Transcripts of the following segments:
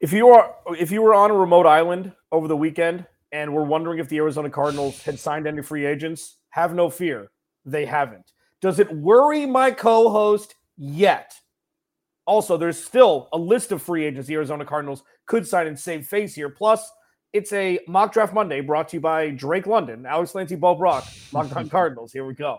If you are if you were on a remote island over the weekend and were wondering if the Arizona Cardinals had signed any free agents, have no fear. They haven't. Does it worry my co-host yet? Also, there's still a list of free agents the Arizona Cardinals could sign and save face here. Plus, it's a mock draft Monday brought to you by Drake London, Alex Clancy, Bo Brock, on Cardinals. Here we go.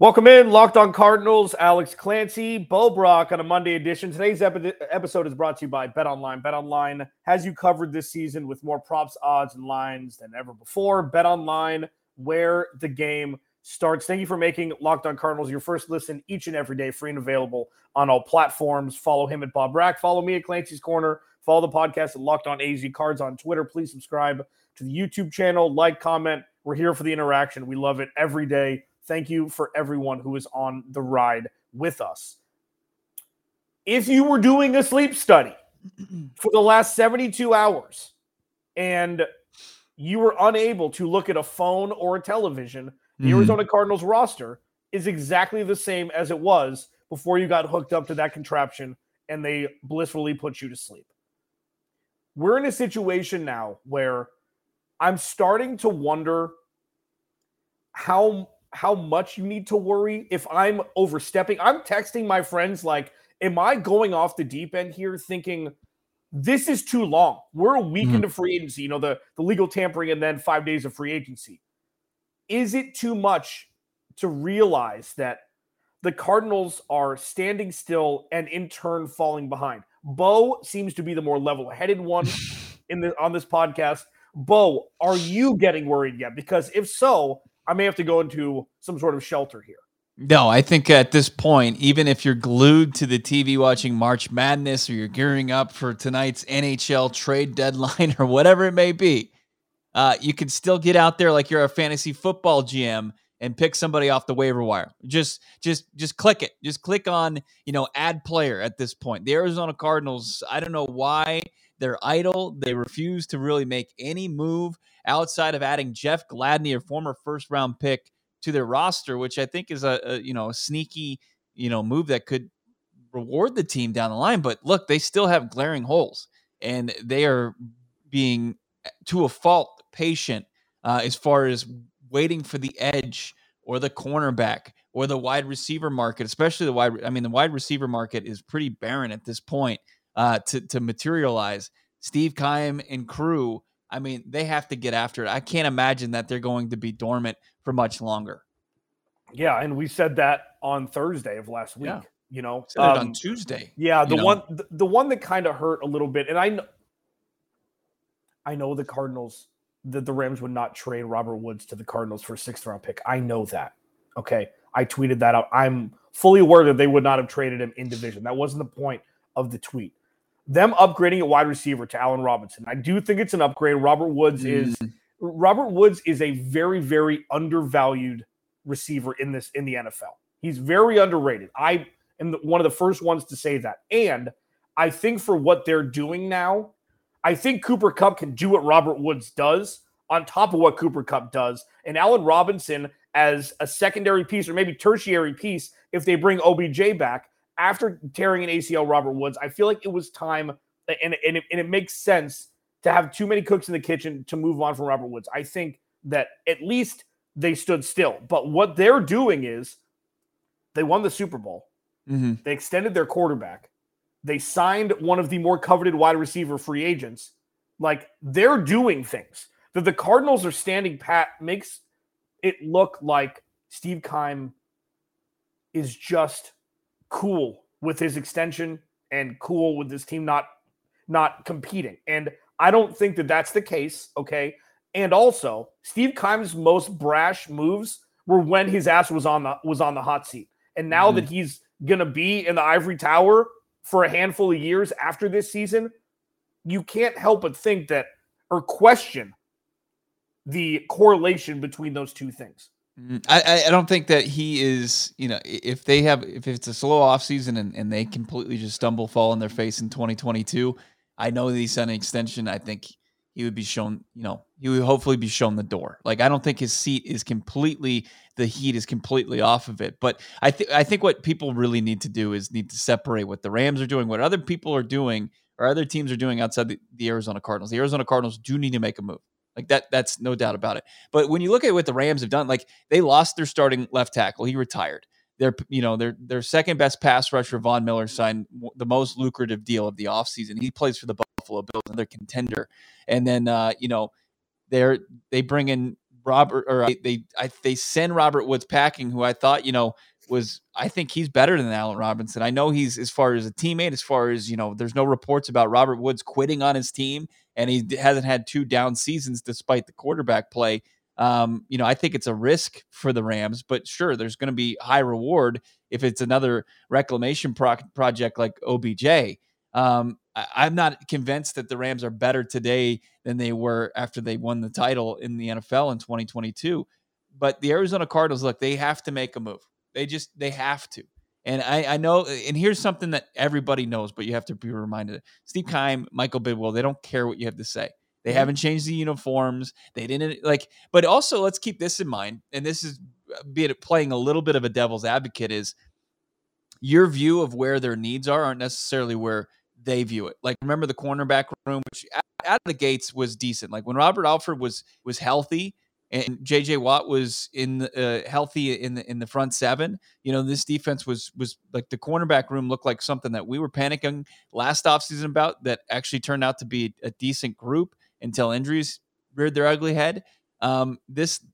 Welcome in, Locked On Cardinals. Alex Clancy, Bo Brock on a Monday edition. Today's epi- episode is brought to you by Bet Online. Bet Online has you covered this season with more props, odds, and lines than ever before. Bet Online, where the game starts. Thank you for making Locked On Cardinals your first listen each and every day, free and available on all platforms. Follow him at Bob Brack. Follow me at Clancy's Corner. Follow the podcast at Locked On AZ Cards on Twitter. Please subscribe to the YouTube channel. Like, comment. We're here for the interaction. We love it every day. Thank you for everyone who is on the ride with us. If you were doing a sleep study for the last 72 hours and you were unable to look at a phone or a television, the Mhm. Arizona Cardinals roster is exactly the same as it was before you got hooked up to that contraption and they blissfully put you to sleep. We're in a situation now where I'm starting to wonder how how much you need to worry if I'm overstepping. I'm texting my friends like, am I going off the deep end here thinking this is too long? We're a week Mhm. into free agency, you know, the, the legal tampering and then five days of free agency. Is it too much to realize that the Cardinals are standing still and in turn falling behind? Bo seems to be the more level-headed one in the on this podcast. Bo, are you getting worried yet? Because if so, I may have to go into some sort of shelter here. No, I think at this point, even if you're glued to the TV watching March Madness or you're gearing up for tonight's NHL trade deadline or whatever it may be, uh, you can still get out there like you're a fantasy football GM and pick somebody off the waiver wire. Just, just, just click it. Just click on, you know, add player at this point. The Arizona Cardinals, I don't know why they're idle. They refuse to really make any move outside of adding Jeff Gladney, a former first round pick, to their roster, which I think is a, a you know a sneaky you know move that could reward the team down the line. But look, they still have glaring holes, and they are being to a fault patient uh, as far as waiting for the edge or the cornerback or the wide receiver market, especially the wide. I mean, the wide receiver market is pretty barren at this point uh, to to materialize. Steve Keim and crew. I mean, they have to get after it. I can't imagine that they're going to be dormant for much longer. Yeah, and we said that on Thursday of last week. Yeah. You know, Said it Um, on Tuesday. Yeah, the know? one the, the one that kind of hurt a little bit, and I know I know the Cardinals that the Rams would not trade Robert Woods to the Cardinals for a sixth round pick. I know that. Okay. I tweeted that out. I'm fully aware that they would not have traded him in division. That wasn't the point of the tweet. Them upgrading a wide receiver to Allen Robinson. I do think it's an upgrade. Robert Woods is mm. Robert Woods is a very, very undervalued receiver in this in the NFL. He's very underrated. I am the, one of the first ones to say that. And I think for what they're doing now, I think Cooper Kupp can do what Robert Woods does on top of what Cooper Kupp does. And Allen Robinson as a secondary piece or maybe tertiary piece if they bring OBJ back after tearing an ACL Robert Woods, I feel like it was time and, and, it, and it makes sense to have too many cooks in the kitchen to move on from Robert Woods. I think that at least they stood still. But what they're doing is they won the Super Bowl. hmm They extended their quarterback. They signed one of the more coveted wide receiver free agents. Like they're doing things. That the Cardinals are standing pat makes it look like Steve Keim is just cool with his extension and cool with this team not not competing. And I don't think that that's the case, okay? And also, Steve Keim's most brash moves were when his ass was on the was on the hot seat. And now Mhm. that he's going to be in the ivory tower for a handful of years after this season, you can't help but think that or question the correlation between those two things. Mm, I, I don't think that he is, you know, if they have, if it's a slow off season and, and they completely just stumble, fall on their face in 2022, I know that he's on an extension. I think he would be shown, you know, he would hopefully be shown the door. Like I don't think his seat is completely, the heat is completely off of it. But I think I think what people really need to do is need to separate what the Rams are doing, what other people are doing, or other teams are doing outside the, the Arizona Cardinals. The Arizona Cardinals do need to make a move. Like that, that's no doubt about it. But when you look at what the Rams have done, like they lost their starting left tackle, he retired. Their, you know, their their second best pass rusher, Von Miller, signed the most lucrative deal of the offseason. He plays for the Buffalo Bills, another contender. And then, uh, you know, they're they bring in Robert, or they I, they send Robert Woods packing, who I thought, you know, was I think he's better than Allen Robinson. I know he's as far as a teammate, as far as you know, there's no reports about Robert Woods quitting on his team, and he hasn't had two down seasons despite the quarterback play. Um, you know, I think it's a risk for the Rams, but sure, there's going to be high reward if it's another reclamation pro- project like OBJ. Um, I, am not convinced that the Rams are better today than they were after they won the title in the NFL in 2022. But the Arizona Cardinals, look, they have to make a move. They just they have to. And I, I know, and here's something that everybody knows, but you have to be reminded: Steve Keim, Michael Bidwill, they don't care what you have to say. They haven't changed the uniforms. They didn't like, but also let's keep this in mind. And this is uh, be it playing a little bit of a devil's advocate is your view of where their needs are aren't necessarily where they view it. Like remember the cornerback room, which out of the gates was decent. Like when Robert Alford was was healthy, and JJ Watt was in uh, healthy in the in the front seven. You know, this defense was was like the cornerback room looked like something that we were panicking last offseason about that actually turned out to be a decent group until injuries reared their ugly head. Um, this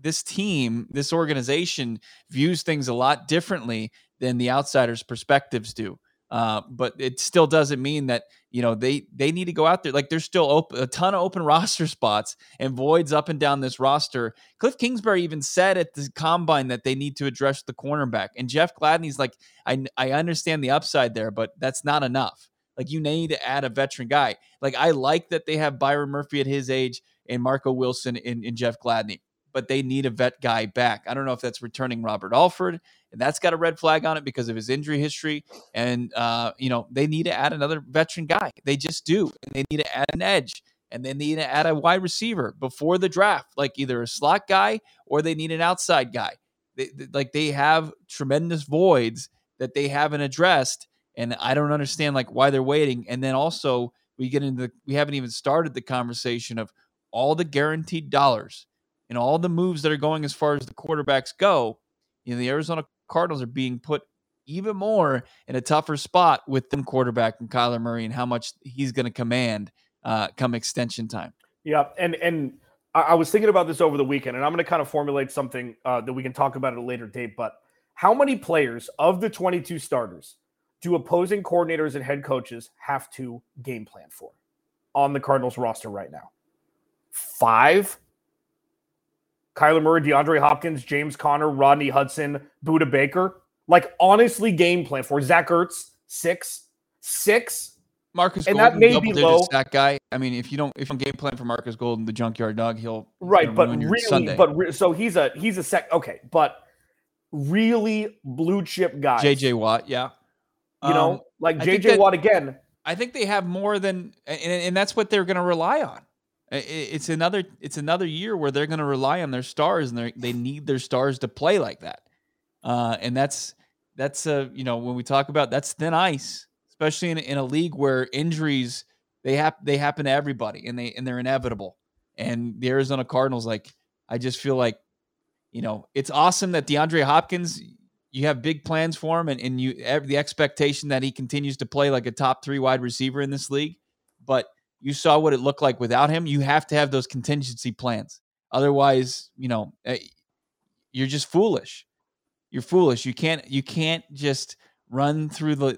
this team, this organization views things a lot differently than the outsiders' perspectives do. Uh, but it still doesn't mean that you know they they need to go out there like there's still open, a ton of open roster spots and voids up and down this roster. Cliff Kingsbury even said at the combine that they need to address the cornerback, and Jeff Gladney's like, I I understand the upside there, but that's not enough. Like you need to add a veteran guy. Like I like that they have Byron Murphy at his age and Marco Wilson and, in Jeff Gladney but they need a vet guy back. I don't know if that's returning Robert Alford, and that's got a red flag on it because of his injury history. And uh, you know they need to add another veteran guy. They just do, and they need to add an edge, and they need to add a wide receiver before the draft, like either a slot guy or they need an outside guy. They, they, like they have tremendous voids that they haven't addressed, and I don't understand like why they're waiting. And then also we get into the, we haven't even started the conversation of all the guaranteed dollars and all the moves that are going as far as the quarterbacks go, you know, the Arizona Cardinals are being put even more in a tougher spot with them quarterback and Kyler Murray and how much he's going to command uh, come extension time. Yeah, and and I was thinking about this over the weekend, and I'm going to kind of formulate something uh, that we can talk about at a later date. But how many players of the 22 starters do opposing coordinators and head coaches have to game plan for on the Cardinals roster right now? Five, Kyler Murray, DeAndre Hopkins, James Conner, Rodney Hudson, Budda Baker. Like honestly, game plan for Zach Ertz, six, six. Marcus and Golden, that may be low. That guy. I mean, if you don't, if you game plan for Marcus Golden, the junkyard dog, he'll right. But really, Sunday. but re- so he's a he's a sec. Okay, but really blue chip guy. JJ Watt, yeah. You know, um, like JJ Watt again. I think they have more than, and, and that's what they're going to rely on. It's another it's another year where they're going to rely on their stars and they they need their stars to play like that. Uh, and that's that's uh, you know when we talk about that's thin ice, especially in, in a league where injuries they have they happen to everybody and they and they're inevitable. And the Arizona Cardinals, like I just feel like, you know, it's awesome that DeAndre Hopkins, you have big plans for him, and and you the expectation that he continues to play like a top three wide receiver in this league, but you saw what it looked like without him. You have to have those contingency plans. Otherwise, you know, eh, you're just foolish. You're foolish. You can't you can't just run through the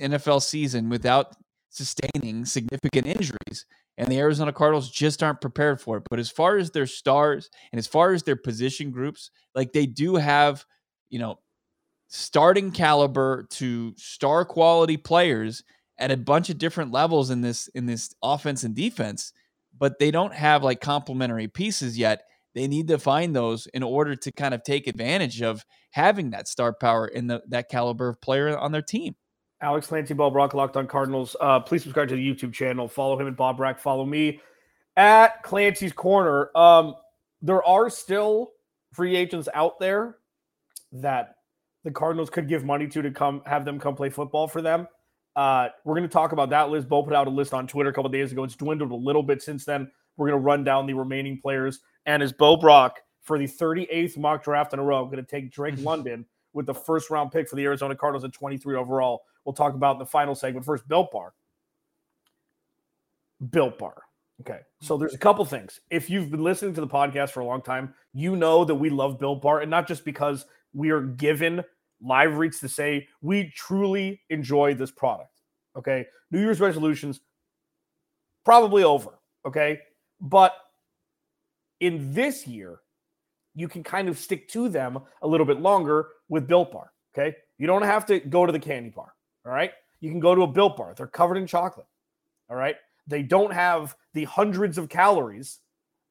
NFL season without sustaining significant injuries. And the Arizona Cardinals just aren't prepared for it. But as far as their stars and as far as their position groups, like they do have, you know, starting caliber to star quality players at a bunch of different levels in this in this offense and defense but they don't have like complementary pieces yet. They need to find those in order to kind of take advantage of having that star power in the that caliber of player on their team. Alex Clancy, Bo Brock, Locked on Cardinals. Uh, please subscribe to the YouTube channel. Follow him at Bob Brack. Follow me at Clancy's Corner. Um, there are still free agents out there that the Cardinals could give money to to come have them come play football for them. Uh, we're going to talk about that list. Bo put out a list on Twitter a couple days ago. It's dwindled a little bit since then. We're going to run down the remaining players. And as Bo Brock for the 38th mock draft in a row, going to take Drake London with the first round pick for the Arizona Cardinals at 23 overall. We'll talk about in the final segment. First, Built Bar. Built Bar. Okay. So there's a couple things. If you've been listening to the podcast for a long time, you know that we love Built Bar, and not just because we are given live reads to say we truly enjoy this product. Okay. New Year's resolutions probably over. Okay. But in this year, you can kind of stick to them a little bit longer with Built Bar. Okay. You don't have to go to the candy bar. All right. You can go to a Built Bar. They're covered in chocolate. All right. They don't have the hundreds of calories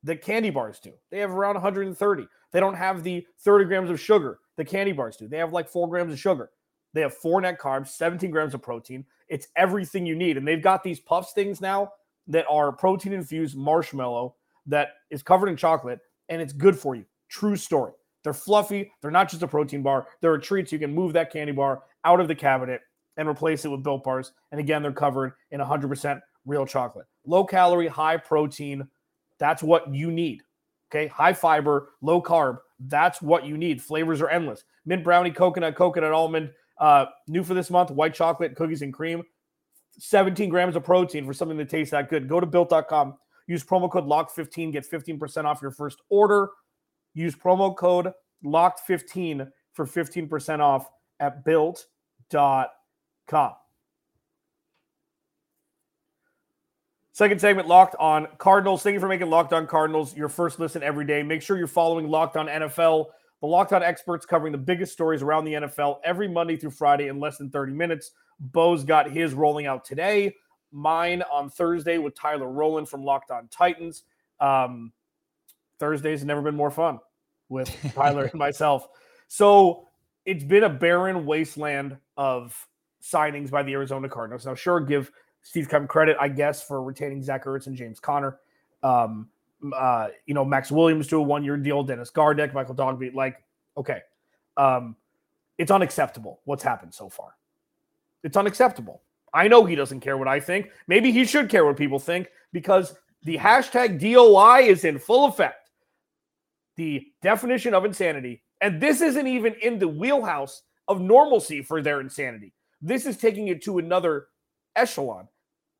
that candy bars do. They have around 130. They don't have the 30 grams of sugar the candy bars do. They have like four grams of sugar. They have four net carbs, 17 grams of protein. It's everything you need. And they've got these puffs things now that are protein infused marshmallow that is covered in chocolate and it's good for you. True story. They're fluffy. They're not just a protein bar. They're a treat. So you can move that candy bar out of the cabinet and replace it with built bars. And again, they're covered in 100% real chocolate. Low calorie, high protein. That's what you need. Okay. High fiber, low carb. That's what you need. Flavors are endless. Mint brownie, coconut, coconut almond. Uh, new for this month, white chocolate, cookies and cream. 17 grams of protein for something that tastes that good. Go to built.com. Use promo code LOCK15. Get 15% off your first order. Use promo code LOCKed15 for 15% off at built.com. Second segment, Locked on Cardinals. Thank you for making Locked on Cardinals your first listen every day. Make sure you're following Locked on NFL, the Locked on experts covering the biggest stories around the NFL every Monday through Friday in less than 30 minutes. Bo's got his rolling out today. Mine on Thursday with Tyler Rowland from Locked on Titans. Um, Thursdays have never been more fun with Tyler and myself. So it's been a barren wasteland of signings by the Arizona Cardinals. Now, sure, give Steve Keim credit, I guess, for retaining Zach Ertz and James Conner. Um, uh, you know, Max Williams to a one year deal, Dennis Gardeck, Michael Dogbe. Like, okay. Um, it's unacceptable what's happened so far. It's unacceptable. I know he doesn't care what I think. Maybe he should care what people think because the hashtag DOI is in full effect. The definition of insanity, and this isn't even in the wheelhouse of normalcy for their insanity. This is taking it to another echelon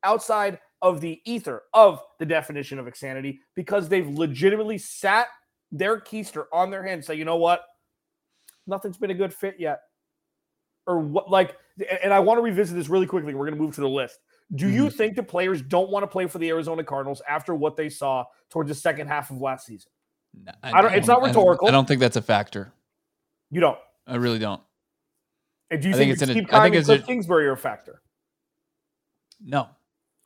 outside of the ether of the definition of insanity because they've legitimately sat their keister on their hand and say, you know what? Nothing's been a good fit yet. Or what, like, and I want to revisit this really quickly. We're going to move to the list. Do you mm-hmm. think the players don't want to play for the Arizona Cardinals after what they saw towards the second half of last season? No, I, I, don't. It's not rhetorical. I don't, I don't, think that's a factor. You don't. I really don't. And do you I think, think it's an, I think it's Cliff a, Kingsbury are a factor? No.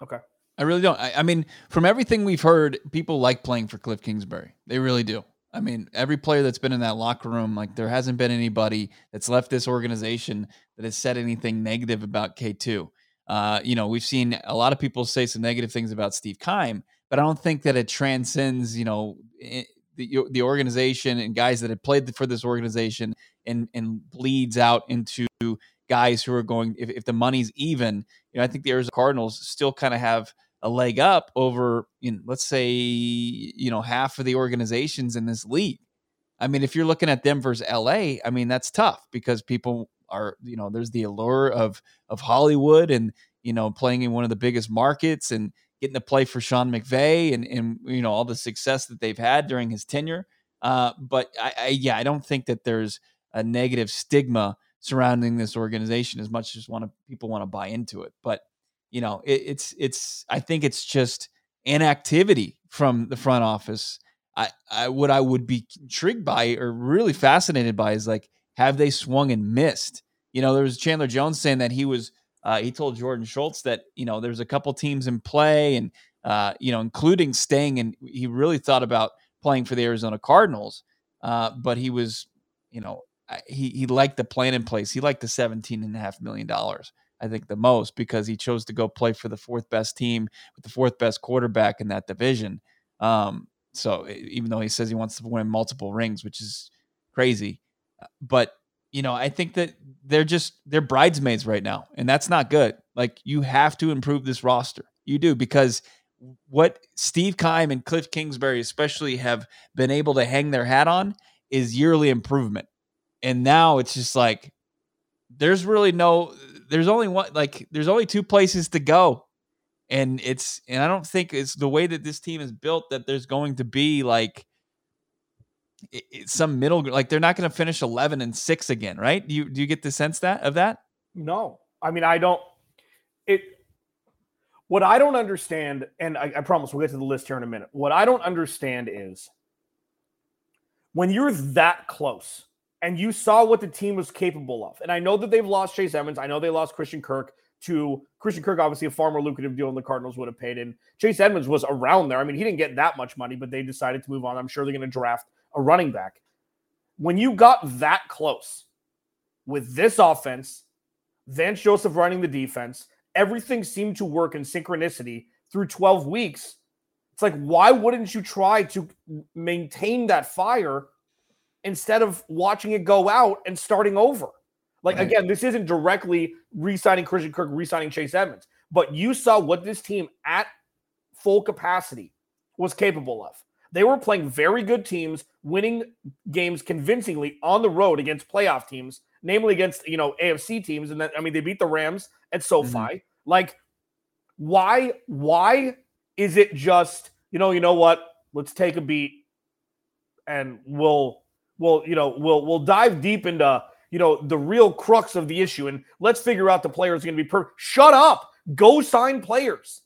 Okay. I really don't. I, I, mean, from everything we've heard, people like playing for Cliff Kingsbury. They really do. I mean, every player that's been in that locker room, like there hasn't been anybody that's left this organization that has said anything negative about K2. Uh, you know, we've seen a lot of people say some negative things about Steve Keim, but I don't think that it transcends, you know, the, the organization and guys that have played for this organization and, and bleeds out into guys who are going, if, if the money's even, you know, I think the Arizona Cardinals still kind of have a leg up over, you know, let's say, you know, half of the organizations in this league. I mean, if you're looking at them versus LA, I mean, that's tough because people are, you know, there's the allure of of Hollywood and, you know, playing in one of the biggest markets and getting to play for Sean McVay and and you know all the success that they've had during his tenure. Uh, but I, I yeah, I don't think that there's a negative stigma surrounding this organization as much as want to people want to buy into it. But you know, it, it's it's I think it's just inactivity from the front office. I, I what I would be intrigued by or really fascinated by is like have they swung and missed? You know, there was Chandler Jones saying that he was uh, he told Jordan Schultz that you know there's a couple teams in play and uh, you know, including staying and he really thought about playing for the Arizona Cardinals. Uh, but he was, you know, he he liked the plan in place. He liked the seventeen and a half million dollars. I think the most because he chose to go play for the fourth best team with the fourth best quarterback in that division. Um, so even though he says he wants to win multiple rings, which is crazy, uh, but you know, I think that they're just they're bridesmaids right now, and that's not good. Like you have to improve this roster. You do because what Steve Keim and Cliff Kingsbury especially have been able to hang their hat on is yearly improvement. And now it's just like there's really no there's only one like there's only two places to go. And it's and I don't think it's the way that this team is built that there's going to be like some middle like they're not going to finish 11 and 6 again, right? Do you do you get the sense that of that? No. I mean, I don't it what I don't understand, and I, I, promise we'll get to the list here in a minute. What I don't understand is when you're that close and you saw what the team was capable of, and I know that they've lost Chase Edmonds, I know they lost Christian Kirk to Christian Kirk, obviously a far more lucrative deal than the Cardinals would have paid. And Chase Edmonds was around there. I mean, he didn't get that much money, but they decided to move on. I'm sure they're going to draft a running back. When you got that close with this offense, Vance Joseph running the defense, everything seemed to work in synchronicity through 12 weeks. It's like, why wouldn't you try to maintain that fire instead of watching it go out and starting over? Like, right. again, this isn't directly re signing Christian Kirk, re signing Chase Edmonds, but you saw what this team at full capacity was capable of. They were playing very good teams, winning games convincingly on the road against playoff teams, namely against you know AFC teams. And then I mean they beat the Rams at SoFi. Mm-hmm. Like, why? Why is it just you know you know what? Let's take a beat, and we'll we'll you know we'll we'll dive deep into you know the real crux of the issue, and let's figure out the players going to be. Shut up. Go sign players.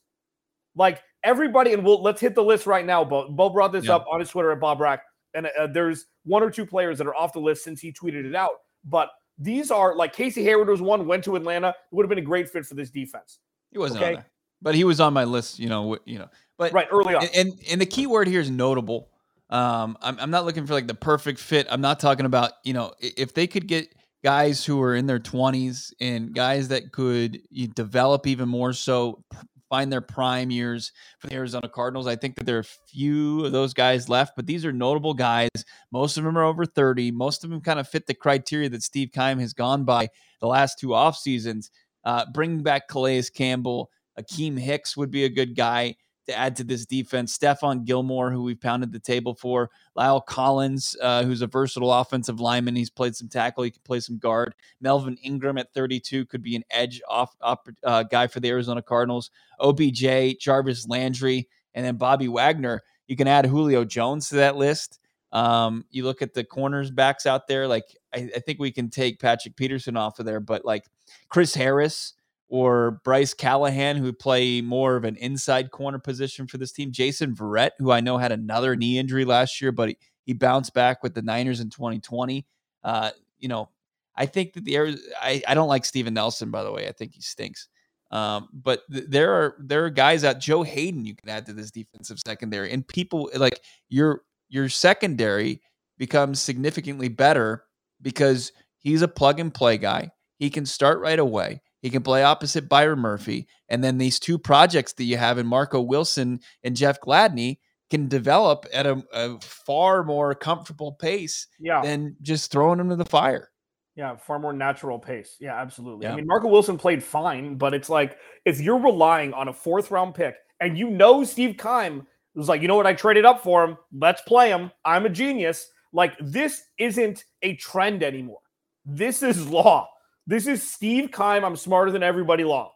Like everybody, and we'll let's hit the list right now. Bo, Bo brought this yeah. up on his Twitter at Bob Brack, and uh, there's one or two players that are off the list since he tweeted it out. But these are like Casey Hayward was one, went to Atlanta. It would have been a great fit for this defense. He wasn't okay? but he was on my list. You know, you know, but right early on. And and, and the key word here is notable. Um, I'm I'm not looking for like the perfect fit. I'm not talking about you know if they could get guys who are in their 20s and guys that could develop even more so find their prime years for the Arizona Cardinals. I think that there are a few of those guys left, but these are notable guys. Most of them are over 30. Most of them kind of fit the criteria that Steve Keim has gone by the last two off seasons. Uh, bringing back Calais Campbell, Akiem Hicks would be a good guy to add to this defense. Stephon Gilmore, who we've pounded the table for. La'el Collins, uh, who's a versatile offensive lineman. He's played some tackle. He can play some guard. Melvin Ingram at 32 could be an edge off, off uh, guy for the Arizona Cardinals. OBJ, Jarvis Landry, and then Bobby Wagner. You can add Julio Jones to that list. Um, you look at the corners backs out there. Like I, I think we can take Patrick Peterson off of there, but like Chris Harris, or Bryce Callahan, who play more of an inside corner position for this team. Jason Verrett, who I know had another knee injury last year, but he, he bounced back with the Niners in 2020. Uh, you know, I think that the. I, I don't like Steven Nelson, by the way. I think he stinks. Um, but th- there are there are guys out Joe Haden you can add to this defensive secondary, and people like your your secondary becomes significantly better because he's a plug and play guy. He can start right away. He can play opposite Byron Murphy. And then these two projects that you have in Marco Wilson and Jeff Gladney can develop at a, a far more comfortable pace yeah. than just throwing them to the fire. Yeah, far more natural pace. Yeah, absolutely. Yeah. I mean, Marco Wilson played fine, but it's like if you're relying on a fourth round pick and you know Steve Keim was like, you know what, I traded up for him. Let's play him. I'm a genius. Like, this isn't a trend anymore. This is law. This is Steve Keim. I'm smarter than everybody long.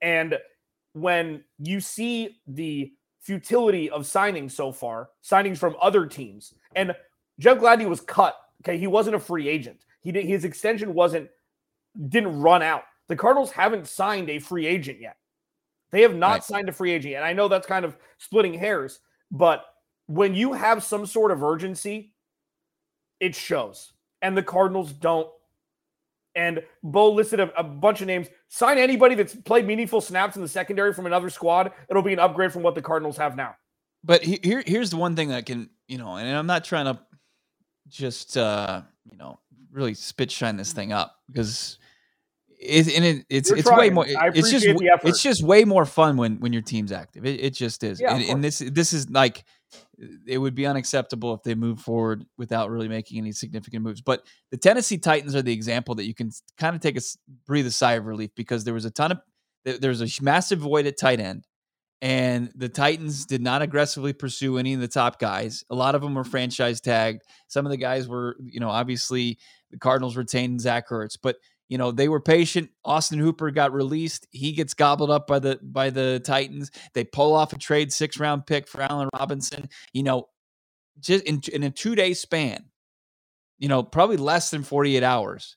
And when you see the futility of signings so far, signings from other teams, and Jeff Gladney was cut. Okay, he wasn't a free agent. He did, his extension wasn't didn't run out. The Cardinals haven't signed a free agent yet. They have not right. signed a free agent. And I know that's kind of splitting hairs, but when you have some sort of urgency, it shows. And the Cardinals don't And Bo listed a, a, bunch of names. Sign anybody that's played meaningful snaps in the secondary from another squad. It'll be an upgrade from what the Cardinals have now. But here, here's the one thing that can, you know, and I'm not trying to just, uh, you know, really spit shine this thing up because it, and it, it's You're it's trying. way more. It's just it's just way more fun when when your team's active. It, it just is. Yeah, and, and this this is like it would be unacceptable if they move forward without really making any significant moves. But the Tennessee Titans are the example that you can kind of take a breathe a sigh of relief because there was a ton of there's a massive void at tight end, and the Titans did not aggressively pursue any of the top guys. A lot of them were franchise tagged. Some of the guys were, you know, obviously the Cardinals retained Zach Ertz, but you know they were patient. Austin hooper got released. He gets gobbled up by the by the titans. They pull off a trade six round pick for allen robinson you know just in, in a two day span you know probably less than 48 hours.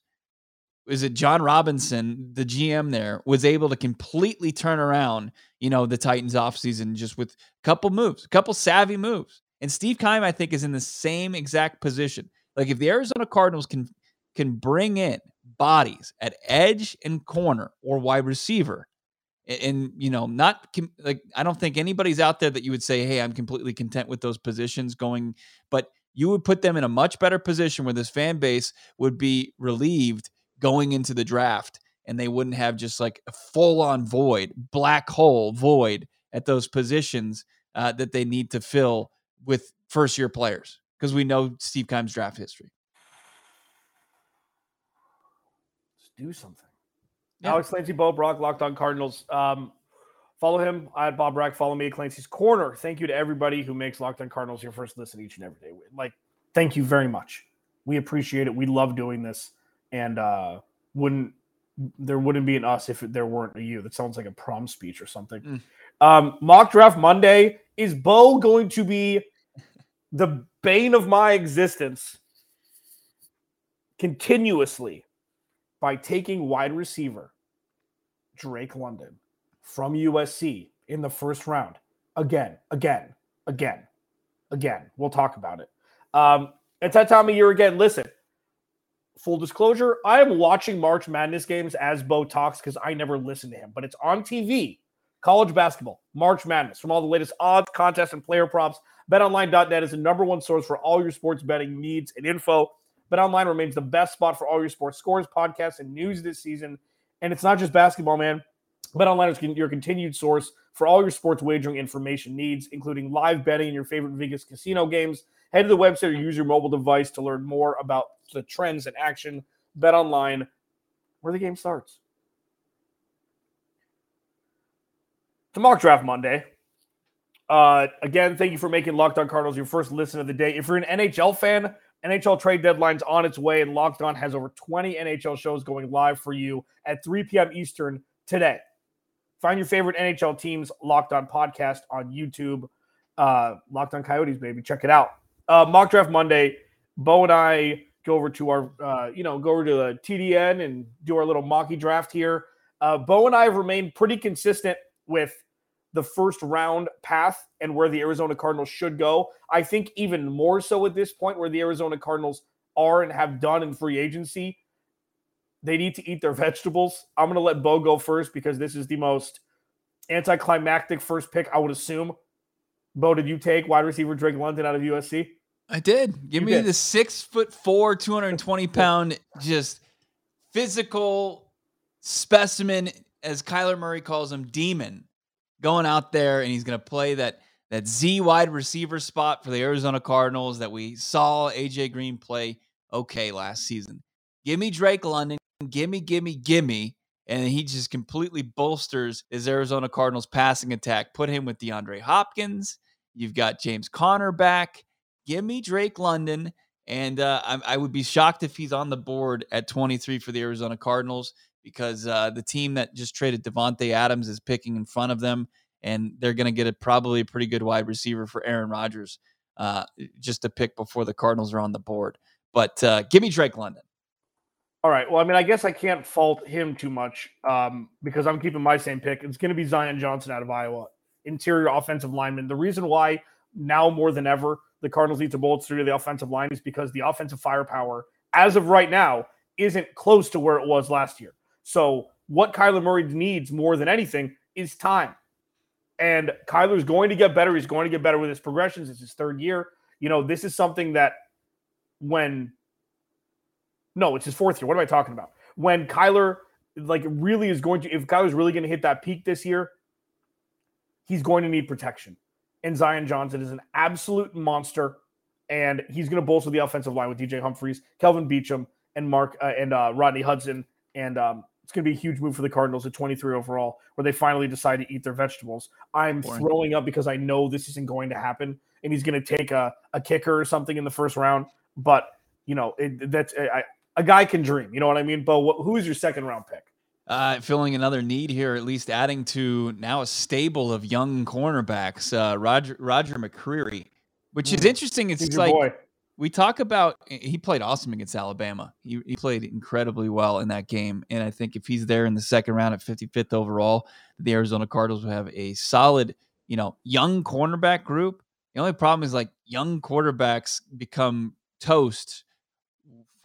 Is it jon robinson the gm there was able to completely turn around you know the titans offseason just with a couple moves a couple savvy moves. And steve keim i think is in the same exact position. Like if the arizona cardinals can can bring in bodies at edge and corner or wide receiver. And, and, you know, not com- like I don't think anybody's out there that you would say, "Hey, I'm completely content with those positions going," but you would put them in a much better position where this fan base would be relieved going into the draft and they wouldn't have just like a full on void, black hole void at those positions uh, that they need to fill with first year players because we know Steve Keim's draft history. Do something. Yeah. Alex Clancy, Bo Brock, Locked On Cardinals. Um, follow him. I had Bob Brack. Follow me at Clancy's Corner. Thank you to everybody who makes Locked On Cardinals your first listen each and every day. Like, thank you very much. We appreciate it. We love doing this, and uh, wouldn't there wouldn't be an us if there weren't a you. That sounds like a prom speech or something. Mm. Um, mock draft Monday is Bo going to be the bane of my existence continuously by taking wide receiver Drake London from USC in the first round. Again, again, again, again. We'll talk about it. Um, it's that time of year again. Listen, full disclosure, I am watching March Madness games as Bo talks because I never listen to him, but it's on TV. College basketball, March Madness, from all the latest odds, contests, and player props. BetOnline.net is the number one source for all your sports betting needs and info. BetOnline remains the best spot for all your sports scores, podcasts, and news this season. And it's not just basketball, man. BetOnline is your continued source for all your sports wagering information needs, including live betting and your favorite Vegas casino games. Head to the website or use your mobile device to learn more about the trends in action. BetOnline, where the game starts. To mock draft Monday. Uh, again, thank you for making Locked On Cardinals your first listen of the day. If you're an NHL fan, NHL trade deadline's on its way, and Locked On has over 20 NHL shows going live for you at 3 p.m. Eastern today. Find your favorite NHL teams, Locked On Podcast on YouTube. Uh, Locked On Coyotes, baby. Check it out. Uh, Mock Draft Monday, Bo and I go over to our, uh, you know, go over to the TDN and do our little mocky draft here. Uh, Bo and I have remained pretty consistent with the first round path and where the Arizona Cardinals should go. I think even more so at this point, where the Arizona Cardinals are and have done in free agency, they need to eat their vegetables. I'm going to let Bo go first because this is the most anticlimactic first pick, I would assume. Bo, did you take wide receiver Drake London out of USC? I did. Give you me did. the six foot four, 220 pound, just physical specimen, as Kyler Murray calls him, demon going out there and he's going to play that that Z wide receiver spot for the Arizona Cardinals that we saw AJ Green play okay last season. Give me Drake London, gimme, gimme, gimme. And he just completely bolsters his Arizona Cardinals passing attack. Put him with DeAndre Hopkins. You've got James Conner back. Give me Drake London. And uh, I, I, would be shocked if he's on the board at 23 for the Arizona Cardinals because uh, the team that just traded Davante Adams is picking in front of them, and they're going to get a probably a pretty good wide receiver for Aaron Rodgers uh, just to pick before the Cardinals are on the board. But uh, give me Drake London. All right. Well, I mean, I guess I can't fault him too much um, because I'm keeping my same pick. It's going to be Zion Johnson out of Iowa, interior offensive lineman. The reason why now more than ever the Cardinals need to bolster the offensive line is because the offensive firepower, as of right now, isn't close to where it was last year. So what Kyler Murray needs more than anything is time. And Kyler's going to get better. He's going to get better with his progressions. It's his third year. You know, this is something that when no, it's his fourth year. What am I talking about? When Kyler like really is going to if Kyler's really going to hit that peak this year, he's going to need protection. And Zion Johnson is an absolute monster, and he's going to bolster the offensive line with DJ Humphries, Kelvin Beachum, and Mark uh, and uh, Rodney Hudson. And um, it's going to be a huge move for the Cardinals at 23 overall, where they finally decide to eat their vegetables. I'm Boring. throwing up because I know this isn't going to happen, and he's going to take a, a kicker or something in the first round. But you know, it, that's I, a guy can dream. You know what I mean? Bo, who is your second round pick? Uh, filling another need here, at least adding to now a stable of young cornerbacks. Uh, Roger Roger McCreary, which is mm. interesting. It's like boy. We talk about. He played awesome against Alabama. He, he played incredibly well in that game, and I think if he's there in the second round at 55th overall, the Arizona Cardinals will have a solid, you know, young cornerback group. The only problem is like young quarterbacks become toast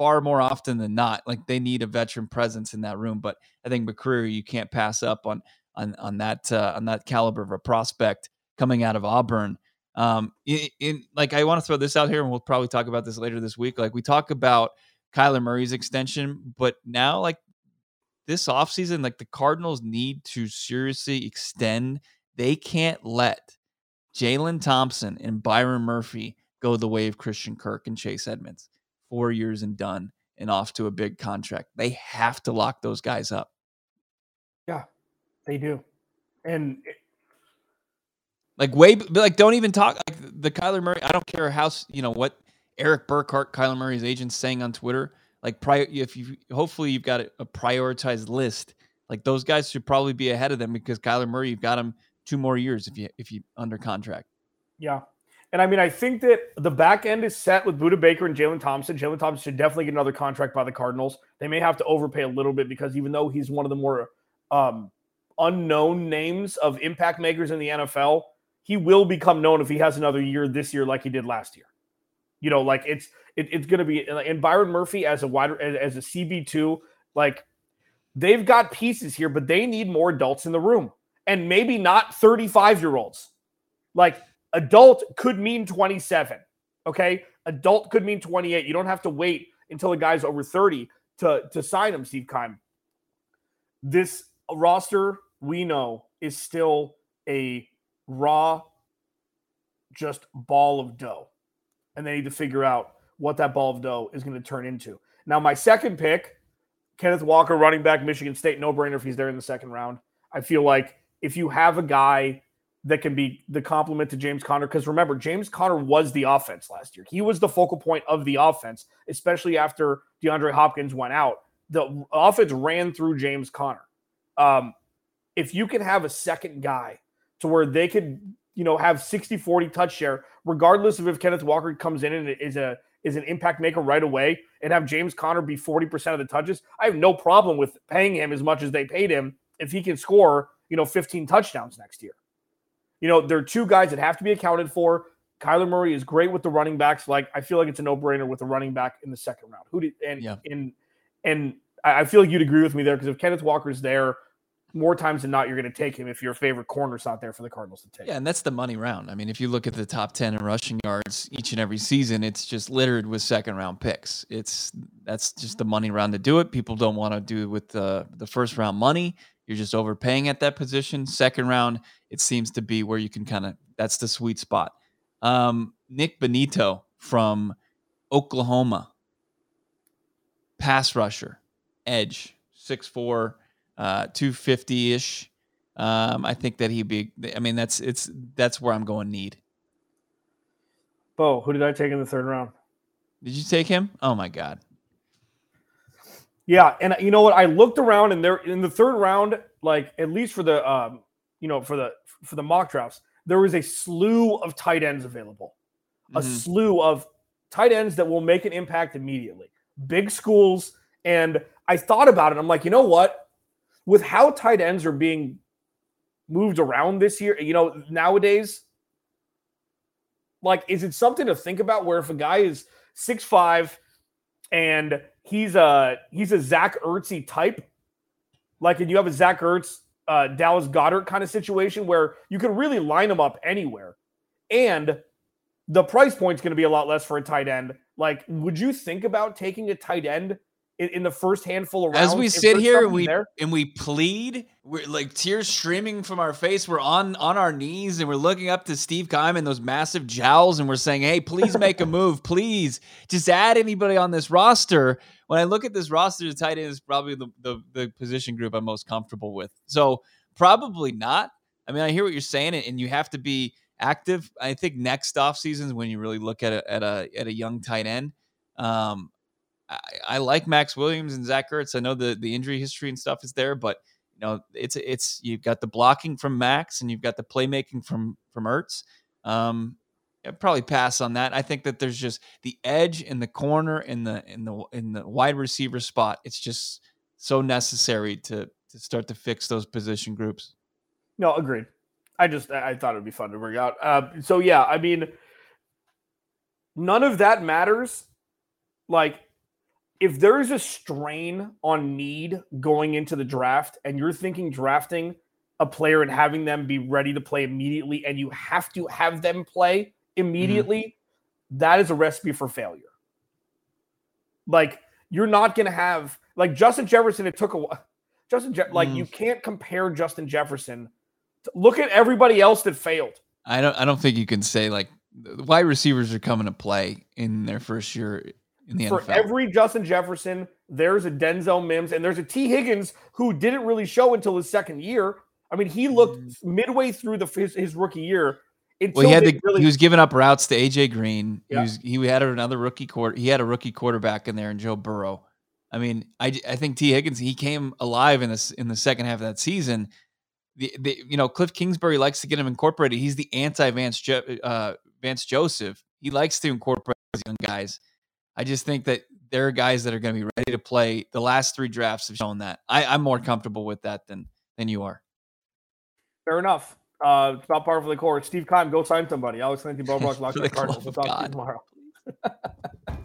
far more often than not. Like they need a veteran presence in that room. But I think McCreary, you can't pass up on on on that uh, on that caliber of a prospect coming out of Auburn. Um, in, in like I want to throw this out here, and we'll probably talk about this later this week. Like we talk about Kyler Murray's extension, but now like this offseason, like the Cardinals need to seriously extend. They can't let Jalen Thompson and Byron Murphy go the way of Christian Kirk and Chase Edmonds four years and done and off to a big contract. They have to lock those guys up. Yeah, they do. And like way, like don't even talk like the Kyler Murray. I don't care how you know what Erik Burkhardt, Kyler Murray's agent, saying on Twitter. Like prior, if you hopefully you've got a, a prioritized list. Like those guys should probably be ahead of them because Kyler Murray, you've got him two more years if you if you under contract. Yeah, and I mean, I think that the back end is set with Budda Baker and Jalen Thompson. Jalen Thompson should definitely get another contract by the Cardinals. They may have to overpay a little bit because even though he's one of the more um, unknown names of impact makers in the NFL, he will become known if he has another year this year like he did last year. You know, like it's it, it's going to be and Byron Murphy as a wide as a CB two, like they've got pieces here, but they need more adults in the room and maybe not thirty five year olds. Like Adult could mean 27. Okay. Adult could mean 28. You don't have to wait until a guy's over 30 to, to sign him, Steve Keim. This roster, we know, is still a raw, just ball of dough. And they need to figure out what that ball of dough is going to turn into. Now, my second pick, Kenneth Walker, running back, Michigan State, no brainer if he's there in the second round. I feel like if you have a guy that can be the complement to James Conner. Because remember, James Conner was the offense last year. He was the focal point of the offense, especially after DeAndre Hopkins went out. The offense ran through James Conner. Um, if you can have a second guy to where they could, you know, have 60 40 touch share, regardless of if Kenneth Walker comes in and is a is an impact maker right away and have James Conner be 40% of the touches, I have no problem with paying him as much as they paid him if he can score, you know, 15 touchdowns next year. You know, there are two guys that have to be accounted for. Kyler Murray is great with the running backs. Like I feel like it's a no-brainer with a running back in the second round. Who did and yeah. and and I feel like you'd agree with me there because if Kenneth Walker's there, more times than not, you're going to take him if your favorite corner's not there for the Cardinals to take. Yeah, and that's the money round. I mean, if you look at the top ten in rushing yards each and every season, it's just littered with second round picks. It's that's just the money round to do it. People don't want to do it with the the first round money. You're just overpaying at that position. Second round, it seems to be where you can kind of that's the sweet spot. Um, Nik Bonitto from Oklahoma, pass rusher, edge, 6'4, uh, 250 ish. Um, I think that he'd be. I mean, that's it's that's where I'm going. Need. Bo, who did I take in the third round? Did you take him? Oh my god. Yeah, and you know what? I looked around, and there in the third round, like at least for the um, you know, for the for the mock drafts, there was a slew of tight ends available, mm-hmm. a slew of tight ends that will make an impact immediately. Big schools, and I thought about it. I'm like, you know what? With how tight ends are being moved around this year, you know, nowadays, like, is it something to think about? Where if a guy is six five and he's a he's a Zach Ertzy type. Like, and you have a Zach Ertz, uh, Dallas Goedert kind of situation where you can really line him up anywhere, and the price point's going to be a lot less for a tight end. Like, would you think about taking a tight end in, in the first handful of rounds? As we sit here, we there? and we plead, we're like tears streaming from our face. We're on on our knees and we're looking up to Steve and those massive jowls, and we're saying, "Hey, please make a move, please, just add anybody on this roster." When I look at this roster, the tight end is probably the, the the position group I'm most comfortable with. So probably not. I mean, I hear what you're saying, and you have to be active. I think next off season when you really look at a, at a at a young tight end. Um, I, I, like Maxx Williams and Zach Ertz. I know the the injury history and stuff is there, but you know it's it's you've got the blocking from Max and you've got the playmaking from from Ertz. Um, I'd probably pass on that. I think that there's just the edge in the corner in the in the in the wide receiver spot. It's just so necessary to to start to fix those position groups. No, agreed. I just I thought it'd be fun to bring out. Uh, so yeah, I mean, none of that matters. Like, if there's a strain on need going into the draft, and you're thinking drafting a player and having them be ready to play immediately, and you have to have them play immediately, mm-hmm. that is a recipe for failure. Like, you're not going to have like Justin Jefferson. It took a while. Justin Je- like mm. you can't compare Justin Jefferson Look at everybody else that failed. I don't. I don't think you can say like wide receivers are coming to play in their first year in the For NFL. every Justin Jefferson, there's a Denzel Mims, and there's a Tee Higgins who didn't really show until his second year. I mean, he looked mm. midway through the his, his rookie year. Well, he had the, really... he was giving up routes to AJ Green. Yeah. He was he had another rookie quarter. He had a rookie quarterback in there, and Joe Burrow. I mean, I, I think Tee Higgins he came alive in this in the second half of that season the, the you know Cliff Kingsbury likes to get him incorporated. He's the anti Vance jo- uh, Vance Joseph. He likes to incorporate young guys. I just think that there are guys that are going to be ready to play. The last three drafts have shown that. I, I'm more comfortable with that than than you are. Fair enough. Uh, it's about part of the court. Steve Keim, go sign somebody. Alex Clancy, Bo Brock, Locked Cardinals. We'll talk God. to you tomorrow.